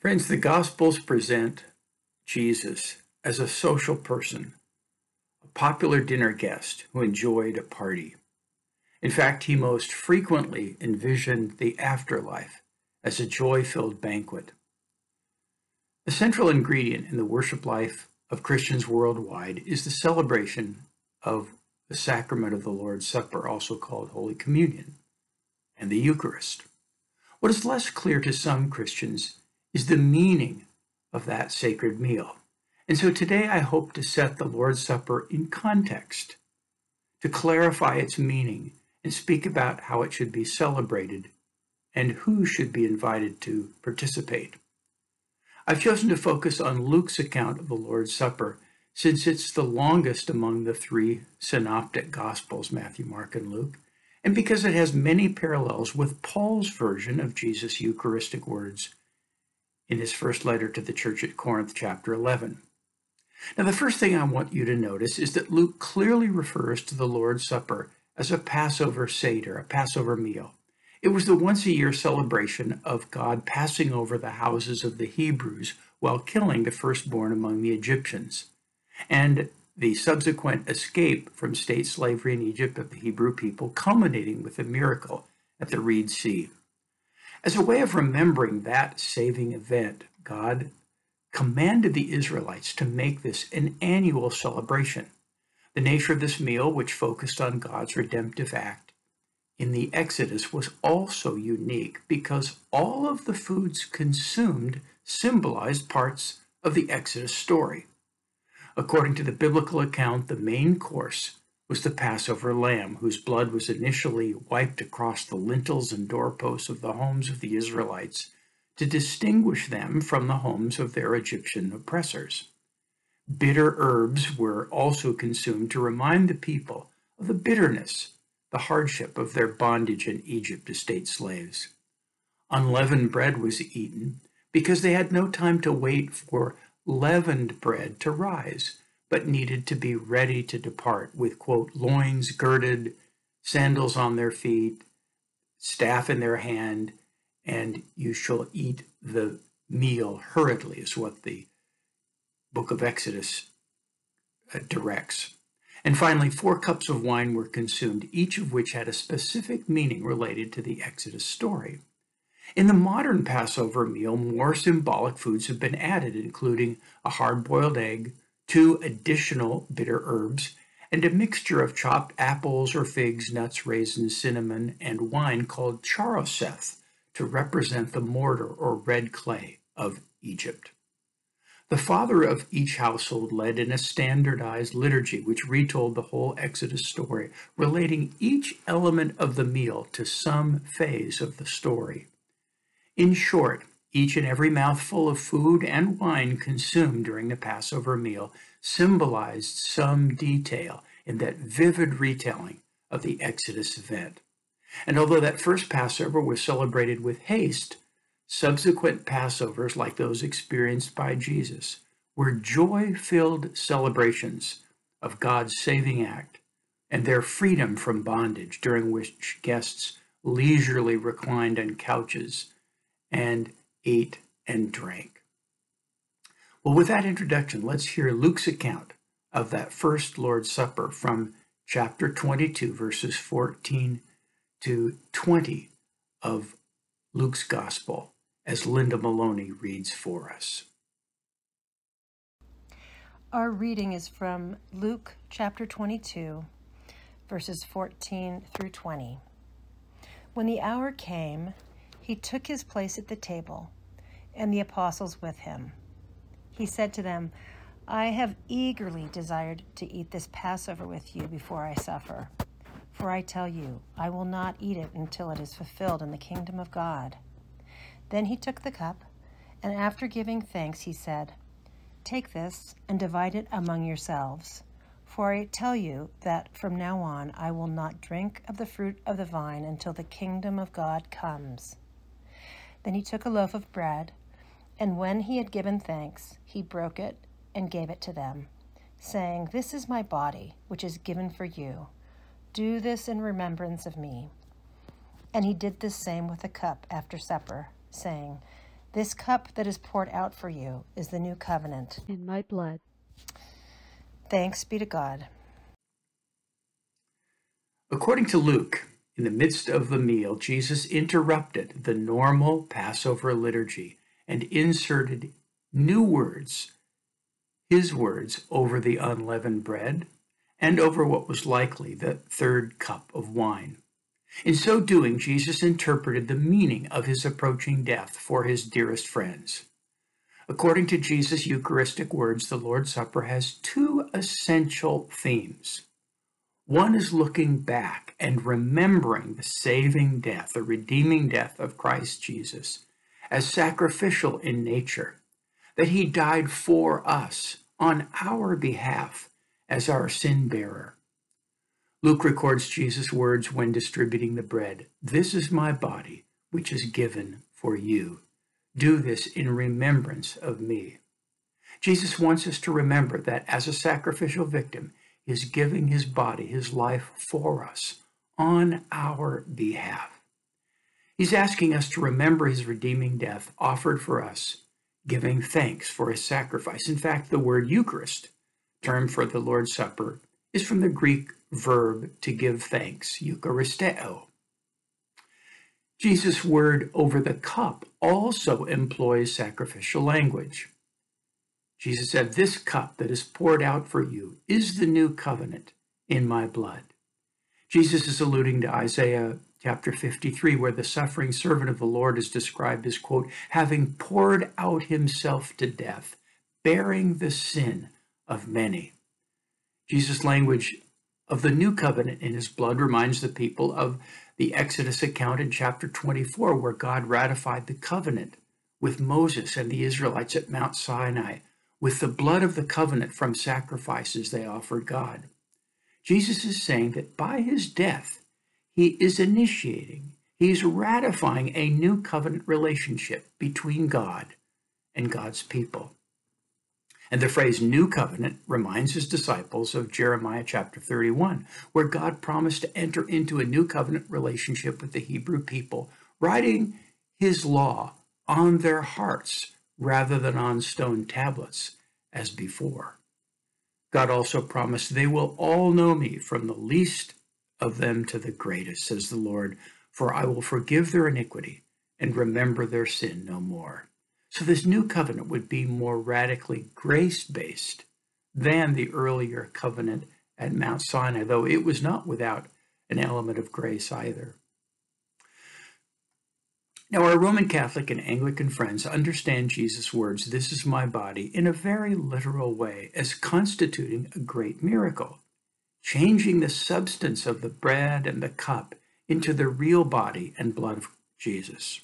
Friends, the Gospels present Jesus as a social person, a popular dinner guest who enjoyed a party. In fact, he most frequently envisioned the afterlife as a joy filled banquet. The central ingredient in the worship life of Christians worldwide is the celebration of the sacrament of the Lord's Supper, also called Holy Communion, and the Eucharist. What is less clear to some Christians is the meaning of that sacred meal. And so today I hope to set the Lord's Supper in context, to clarify its meaning, and speak about how it should be celebrated and who should be invited to participate. I've chosen to focus on Luke's account of the Lord's Supper since it's the longest among the three synoptic Gospels, Matthew, Mark, and Luke, and because it has many parallels with Paul's version of Jesus' Eucharistic words in his first letter to the church at Corinth, chapter 11. Now, the first thing I want you to notice is that Luke clearly refers to the Lord's Supper as a Passover Seder, a Passover meal. It was the once a year celebration of God passing over the houses of the Hebrews while killing the firstborn among the Egyptians, and the subsequent escape from state slavery in Egypt of the Hebrew people, culminating with a miracle at the Reed Sea. As a way of remembering that saving event, God commanded the Israelites to make this an annual celebration. The nature of this meal, which focused on God's redemptive act in the Exodus, was also unique because all of the foods consumed symbolized parts of the Exodus story. According to the biblical account, the main course was the Passover lamb, whose blood was initially wiped across the lintels and doorposts of the homes of the Israelites to distinguish them from the homes of their Egyptian oppressors. Bitter herbs were also consumed to remind the people of the bitterness, the hardship of their bondage in Egypt as state slaves. Unleavened bread was eaten because they had no time to wait for leavened bread to rise but needed to be ready to depart with, quote, loins girded, sandals on their feet, staff in their hand, and you shall eat the meal hurriedly, is what the book of Exodus uh, directs. And finally, four cups of wine were consumed, each of which had a specific meaning related to the Exodus story. In the modern Passover meal, more symbolic foods have been added, including a hard boiled egg, two additional bitter herbs, and a mixture of chopped apples or figs, nuts, raisins, cinnamon, and wine called charoseth to represent the mortar or red clay of Egypt. The father of each household led in a standardized liturgy which retold the whole Exodus story, relating each element of the meal to some phase of the story. In short, each and every mouthful of food and wine consumed during the Passover meal symbolized some detail in that vivid retelling of the Exodus event. And although that first Passover was celebrated with haste, subsequent Passovers, like those experienced by Jesus, were joy filled celebrations of God's saving act and their freedom from bondage, during which guests leisurely reclined on couches and ate, and drank. Well, with that introduction, let's hear Luke's account of that first Lord's Supper from chapter 22, verses 14 to 20 of Luke's Gospel, as Linda Maloney reads for us. Our reading is from Luke chapter 22, verses 14 through 20. When the hour came, he took his place at the table, and the apostles with him. He said to them, I have eagerly desired to eat this Passover with you before I suffer. For I tell you, I will not eat it until it is fulfilled in the kingdom of God. Then he took the cup, and after giving thanks, he said, Take this and divide it among yourselves. For I tell you that from now on I will not drink of the fruit of the vine until the kingdom of God comes. Then he took a loaf of bread, and when he had given thanks, he broke it and gave it to them, saying, This is my body, which is given for you. Do this in remembrance of me. And he did the same with the cup after supper, saying, This cup that is poured out for you is the new covenant. In my blood. Thanks be to God. According to Luke, in the midst of the meal, Jesus interrupted the normal Passover liturgy and inserted new words, his words, over the unleavened bread and over what was likely the third cup of wine. In so doing, Jesus interpreted the meaning of his approaching death for his dearest friends. According to Jesus' Eucharistic words, the Lord's Supper has two essential themes. One is looking back and remembering the saving death, the redeeming death of Christ Jesus as sacrificial in nature, that he died for us on our behalf as our sin bearer. Luke records Jesus' words when distributing the bread This is my body, which is given for you. Do this in remembrance of me. Jesus wants us to remember that as a sacrificial victim, he is giving his body, his life for us on our behalf. He's asking us to remember his redeeming death offered for us, giving thanks for his sacrifice. In fact, the word Eucharist, term for the Lord's Supper, is from the Greek verb to give thanks, Eucharisteo. Jesus' word over the cup also employs sacrificial language. Jesus said, This cup that is poured out for you is the new covenant in my blood. Jesus is alluding to Isaiah chapter 53, where the suffering servant of the Lord is described as, quote, having poured out himself to death, bearing the sin of many. Jesus' language of the new covenant in his blood reminds the people of the Exodus account in chapter 24, where God ratified the covenant with Moses and the Israelites at Mount Sinai with the blood of the covenant from sacrifices they offered God. Jesus is saying that by his death, he is initiating, he's ratifying a new covenant relationship between God and God's people. And the phrase new covenant reminds his disciples of Jeremiah chapter 31, where God promised to enter into a new covenant relationship with the Hebrew people, writing his law on their hearts rather than on stone tablets as before. God also promised, They will all know me from the least of them to the greatest, says the Lord, for I will forgive their iniquity and remember their sin no more. So this new covenant would be more radically grace based than the earlier covenant at Mount Sinai, though it was not without an element of grace either. Now, our Roman Catholic and Anglican friends understand Jesus' words, This is my body, in a very literal way as constituting a great miracle, changing the substance of the bread and the cup into the real body and blood of Jesus.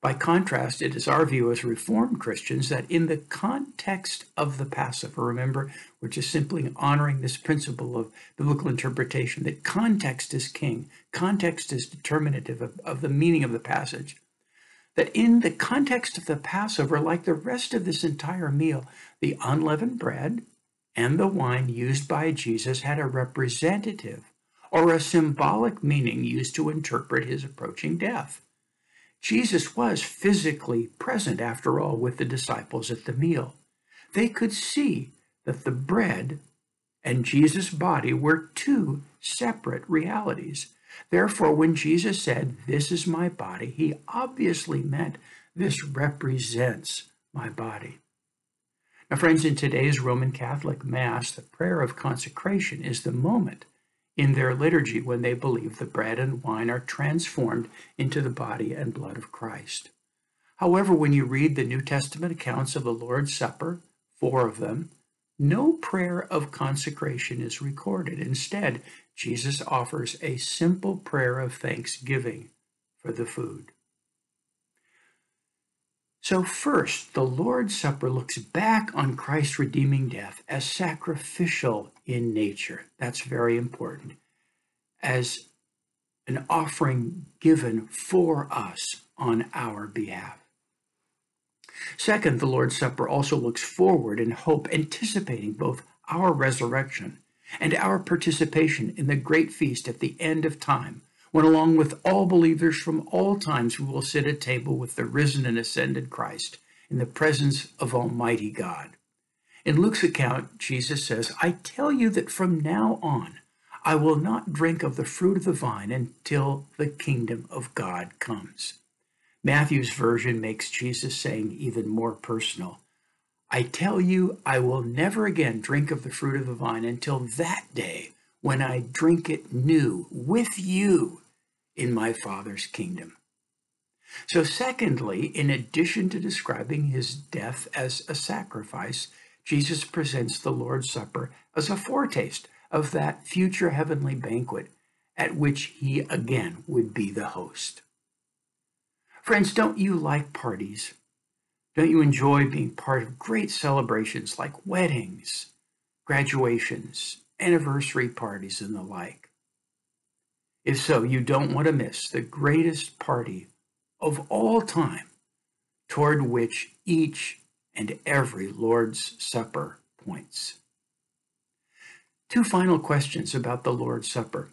By contrast, it is our view as Reformed Christians that in the context of the Passover, remember, we're just simply honoring this principle of biblical interpretation that context is king, context is determinative of, of the meaning of the passage. That in the context of the Passover, like the rest of this entire meal, the unleavened bread and the wine used by Jesus had a representative or a symbolic meaning used to interpret his approaching death. Jesus was physically present, after all, with the disciples at the meal. They could see that the bread and Jesus' body were two separate realities. Therefore, when Jesus said, This is my body, he obviously meant this represents my body. Now, friends, in today's Roman Catholic Mass, the prayer of consecration is the moment in their liturgy when they believe the bread and wine are transformed into the body and blood of Christ. However, when you read the New Testament accounts of the Lord's Supper, four of them, no prayer of consecration is recorded. Instead, Jesus offers a simple prayer of thanksgiving for the food. So, first, the Lord's Supper looks back on Christ's redeeming death as sacrificial in nature. That's very important. As an offering given for us on our behalf. Second, the Lord's Supper also looks forward in hope, anticipating both our resurrection and our participation in the great feast at the end of time when along with all believers from all times we will sit at table with the risen and ascended Christ in the presence of Almighty God. In Luke's account, Jesus says, I tell you that from now on I will not drink of the fruit of the vine until the kingdom of God comes. Matthew's version makes Jesus saying even more personal. I tell you, I will never again drink of the fruit of the vine until that day when I drink it new with you in my Father's kingdom. So, secondly, in addition to describing his death as a sacrifice, Jesus presents the Lord's Supper as a foretaste of that future heavenly banquet at which he again would be the host. Friends, don't you like parties? Don't you enjoy being part of great celebrations like weddings, graduations, anniversary parties, and the like? If so, you don't want to miss the greatest party of all time toward which each and every Lord's Supper points. Two final questions about the Lord's Supper.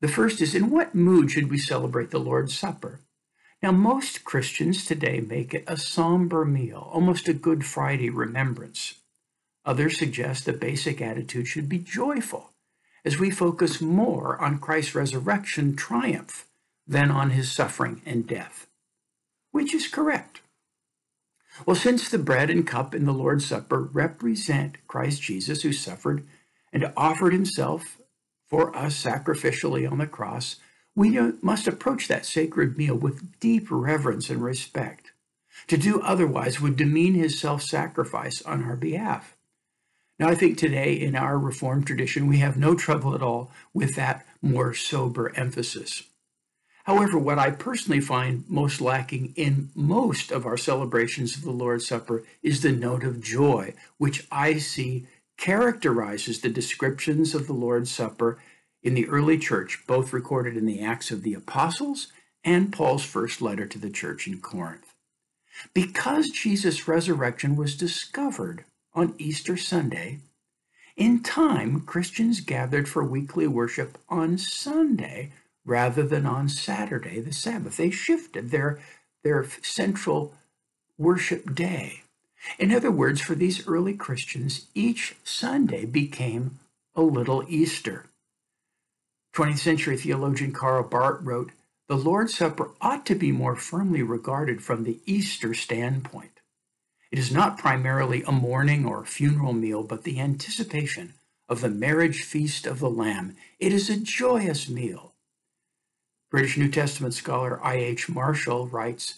The first is In what mood should we celebrate the Lord's Supper? Now, most Christians today make it a somber meal, almost a Good Friday remembrance. Others suggest the basic attitude should be joyful, as we focus more on Christ's resurrection triumph than on his suffering and death. Which is correct? Well, since the bread and cup in the Lord's Supper represent Christ Jesus who suffered and offered himself for us sacrificially on the cross, we must approach that sacred meal with deep reverence and respect. To do otherwise would demean his self sacrifice on our behalf. Now, I think today in our Reformed tradition, we have no trouble at all with that more sober emphasis. However, what I personally find most lacking in most of our celebrations of the Lord's Supper is the note of joy, which I see characterizes the descriptions of the Lord's Supper in the early church, both recorded in the Acts of the Apostles and Paul's first letter to the church in Corinth. Because Jesus' resurrection was discovered on Easter Sunday, in time, Christians gathered for weekly worship on Sunday rather than on Saturday, the Sabbath. They shifted their, their central worship day. In other words, for these early Christians, each Sunday became a little Easter. 20th century theologian Karl Barth wrote, The Lord's Supper ought to be more firmly regarded from the Easter standpoint. It is not primarily a mourning or funeral meal, but the anticipation of the marriage feast of the Lamb. It is a joyous meal British New Testament scholar I.H. Marshall writes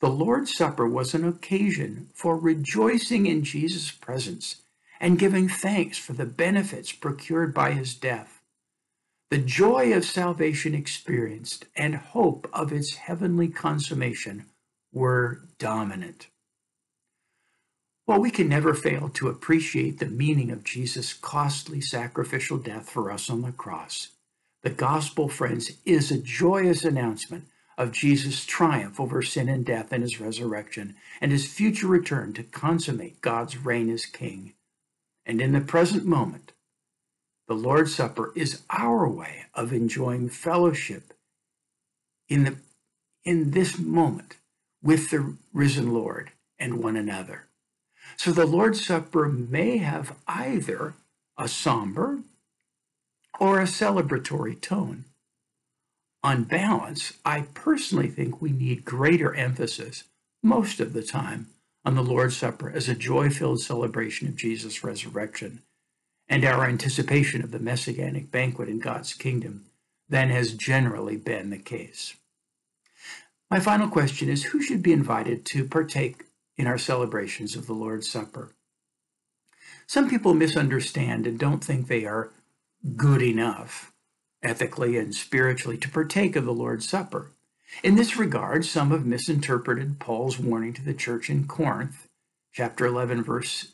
The Lord's Supper was an occasion for rejoicing in Jesus' presence and giving thanks for the benefits procured by his death. The joy of salvation experienced and hope of its heavenly consummation were dominant. While we can never fail to appreciate the meaning of Jesus' costly sacrificial death for us on the cross, the gospel, friends, is a joyous announcement of Jesus' triumph over sin and death and his resurrection and his future return to consummate God's reign as king. And in the present moment, the Lord's Supper is our way of enjoying fellowship in, the, in this moment with the risen Lord and one another. So the Lord's Supper may have either a somber or a celebratory tone. On balance, I personally think we need greater emphasis, most of the time, on the Lord's Supper as a joy filled celebration of Jesus' resurrection and our anticipation of the messianic banquet in God's kingdom than has generally been the case. My final question is who should be invited to partake in our celebrations of the Lord's Supper? Some people misunderstand and don't think they are good enough, ethically and spiritually, to partake of the Lord's Supper. In this regard, some have misinterpreted Paul's warning to the church in Corinth, chapter 11, verse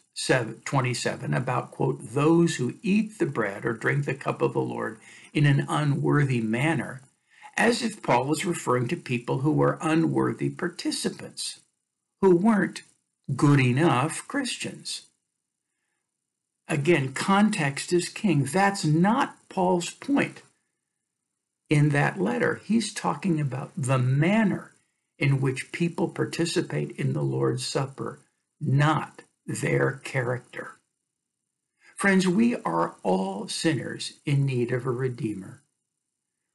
27, about, quote, those who eat the bread or drink the cup of the Lord in an unworthy manner, as if Paul was referring to people who were unworthy participants, who weren't good enough Christians. Again, context is king. That's not Paul's point. in that letter, he's talking about the manner in which people participate in the Lord's Supper, not their character. Friends, we are all sinners in need of a Redeemer.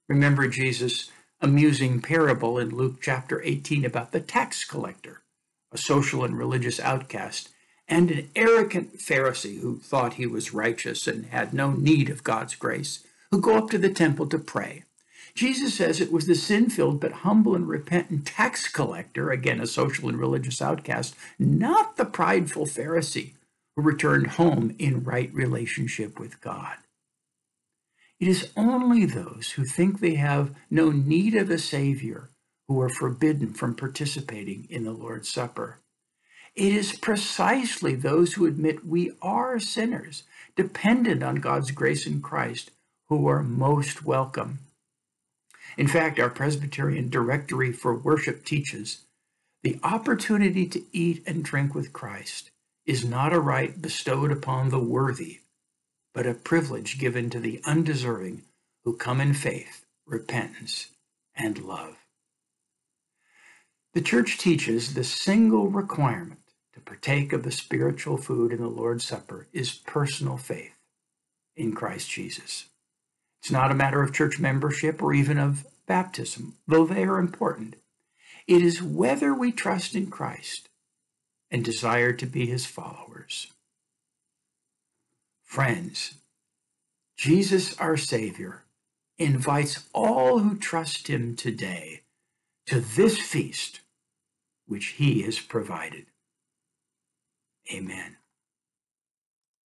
Remember Jesus' amusing parable in Luke chapter 18 about the tax collector, a social and religious outcast, and an arrogant Pharisee who thought he was righteous and had no need of God's grace, who go up to the temple to pray. Jesus says it was the sin filled but humble and repentant tax collector, again a social and religious outcast, not the prideful Pharisee who returned home in right relationship with God. It is only those who think they have no need of a Savior who are forbidden from participating in the Lord's Supper. It is precisely those who admit we are sinners, dependent on God's grace in Christ, who are most welcome in fact, our Presbyterian Directory for Worship teaches the opportunity to eat and drink with Christ is not a right bestowed upon the worthy, but a privilege given to the undeserving who come in faith, repentance, and love. The Church teaches the single requirement to partake of the spiritual food in the Lord's Supper is personal faith in Christ Jesus. It's not a matter of church membership or even of baptism, though they are important. It is whether we trust in Christ and desire to be his followers. Friends, Jesus, our Savior, invites all who trust him today to this feast which he has provided. Amen.